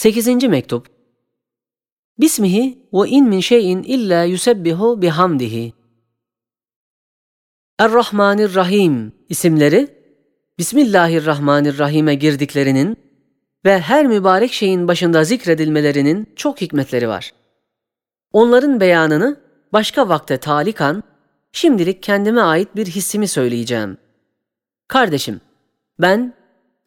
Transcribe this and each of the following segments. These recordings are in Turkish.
8. mektup Bismihi ve in min şeyin illa yusebbihu bihamdihi. Er-Rahmanir-Rahim isimleri Bismillahirrahmanirrahim'e girdiklerinin ve her mübarek şeyin başında zikredilmelerinin çok hikmetleri var. Onların beyanını başka vakte talikan, şimdilik kendime ait bir hissimi söyleyeceğim. Kardeşim, ben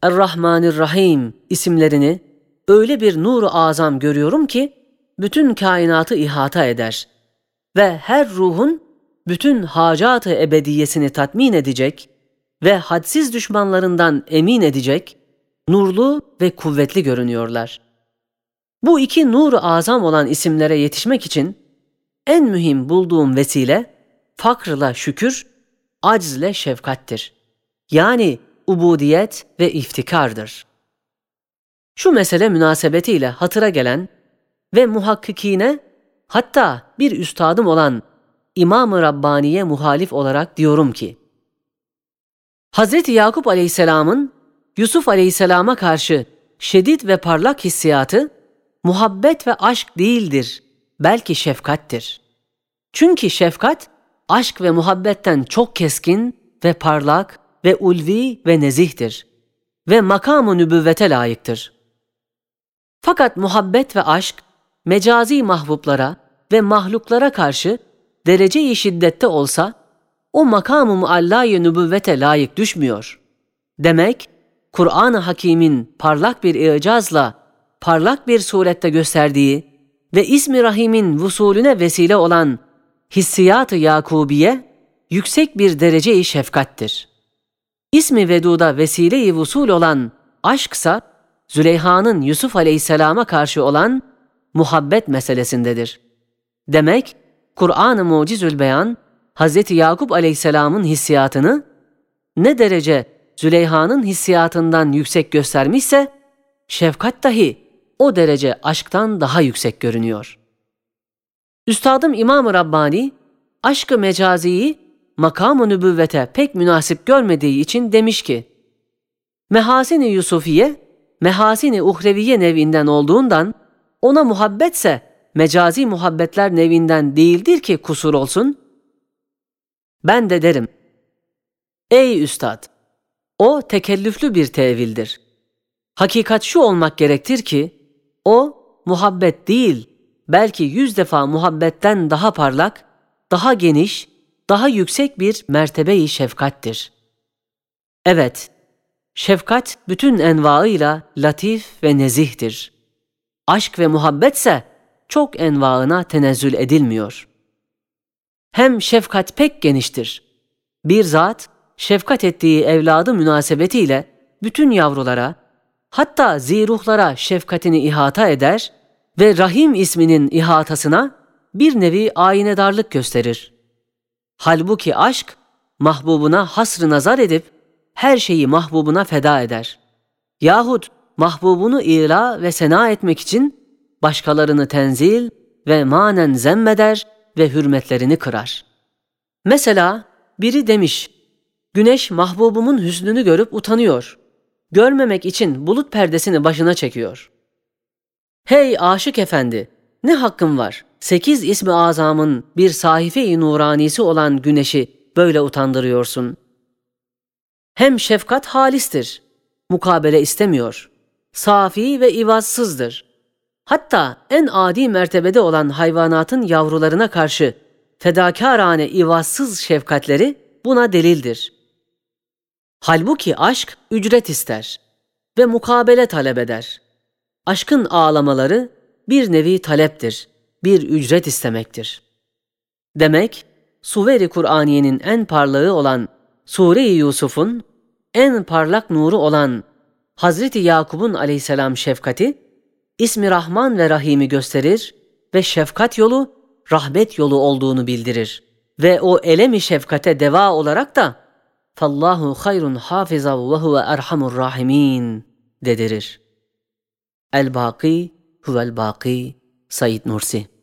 Er-Rahmanir-Rahim isimlerini öyle bir nuru azam görüyorum ki, bütün kainatı ihata eder ve her ruhun bütün hacatı ebediyesini tatmin edecek ve hadsiz düşmanlarından emin edecek, nurlu ve kuvvetli görünüyorlar. Bu iki nur azam olan isimlere yetişmek için en mühim bulduğum vesile fakrla şükür, aczle şefkattir. Yani ubudiyet ve iftikardır. Şu mesele münasebetiyle hatıra gelen ve muhakkikine hatta bir üstadım olan İmam-ı Rabbani'ye muhalif olarak diyorum ki, Hz. Yakup Aleyhisselam'ın Yusuf Aleyhisselam'a karşı şiddet ve parlak hissiyatı muhabbet ve aşk değildir, belki şefkattir. Çünkü şefkat aşk ve muhabbetten çok keskin ve parlak ve ulvi ve nezihtir ve makamı nübüvvete layıktır. Fakat muhabbet ve aşk mecazi mahbublara ve mahluklara karşı derece-i şiddette olsa o makamı muallâ-i nübüvvete layık düşmüyor. Demek Kur'an-ı Hakîm'in parlak bir icazla parlak bir surette gösterdiği ve İsmi Rahim'in vusulüne vesile olan hissiyat-ı Yakubiye yüksek bir derece-i şefkattir. İsmi Vedud'a vesile-i vusul olan aşksa Züleyha'nın Yusuf Aleyhisselam'a karşı olan muhabbet meselesindedir. Demek Kur'an-ı Mucizül Beyan Hz. Yakup Aleyhisselam'ın hissiyatını ne derece Züleyha'nın hissiyatından yüksek göstermişse, şefkat dahi o derece aşktan daha yüksek görünüyor. Üstadım İmam-ı Rabbani, aşkı mecaziyi makam-ı nübüvvete pek münasip görmediği için demiş ki, Mehasini Yusufiye, mehasini uhreviye nevinden olduğundan, ona muhabbetse mecazi muhabbetler nevinden değildir ki kusur olsun. Ben de derim, Ey Üstad! O tekellüflü bir tevildir. Hakikat şu olmak gerektir ki, o muhabbet değil, belki yüz defa muhabbetten daha parlak, daha geniş, daha yüksek bir mertebeyi şefkattir. Evet, şefkat bütün envaıyla latif ve nezihtir. Aşk ve muhabbetse çok envaına tenezzül edilmiyor. Hem şefkat pek geniştir. Bir zat, şefkat ettiği evladı münasebetiyle bütün yavrulara, hatta ziruhlara şefkatini ihata eder ve Rahim isminin ihatasına bir nevi aynedarlık gösterir. Halbuki aşk, mahbubuna hasrı nazar edip her şeyi mahbubuna feda eder. Yahut mahbubunu ila ve sena etmek için başkalarını tenzil ve manen zemmeder ve hürmetlerini kırar. Mesela biri demiş, Güneş mahbubumun hüznünü görüp utanıyor. Görmemek için bulut perdesini başına çekiyor. Hey aşık efendi, ne hakkın var? Sekiz ismi azamın bir sahife-i nuranisi olan güneşi böyle utandırıyorsun. Hem şefkat halistir, mukabele istemiyor. Safi ve ivazsızdır. Hatta en adi mertebede olan hayvanatın yavrularına karşı fedakarane ivazsız şefkatleri buna delildir. Halbuki aşk ücret ister ve mukabele talep eder. Aşkın ağlamaları bir nevi taleptir, bir ücret istemektir. Demek, Suveri Kur'aniyenin en parlağı olan Sure-i Yusuf'un en parlak nuru olan Hazreti Yakub'un aleyhisselam şefkati, ismi Rahman ve Rahim'i gösterir ve şefkat yolu rahmet yolu olduğunu bildirir. Ve o elemi şefkate deva olarak da Fallahu hayrun hafiza ve huve erhamur rahimin dedirir. El-Baki huvel-Baki Said Nursi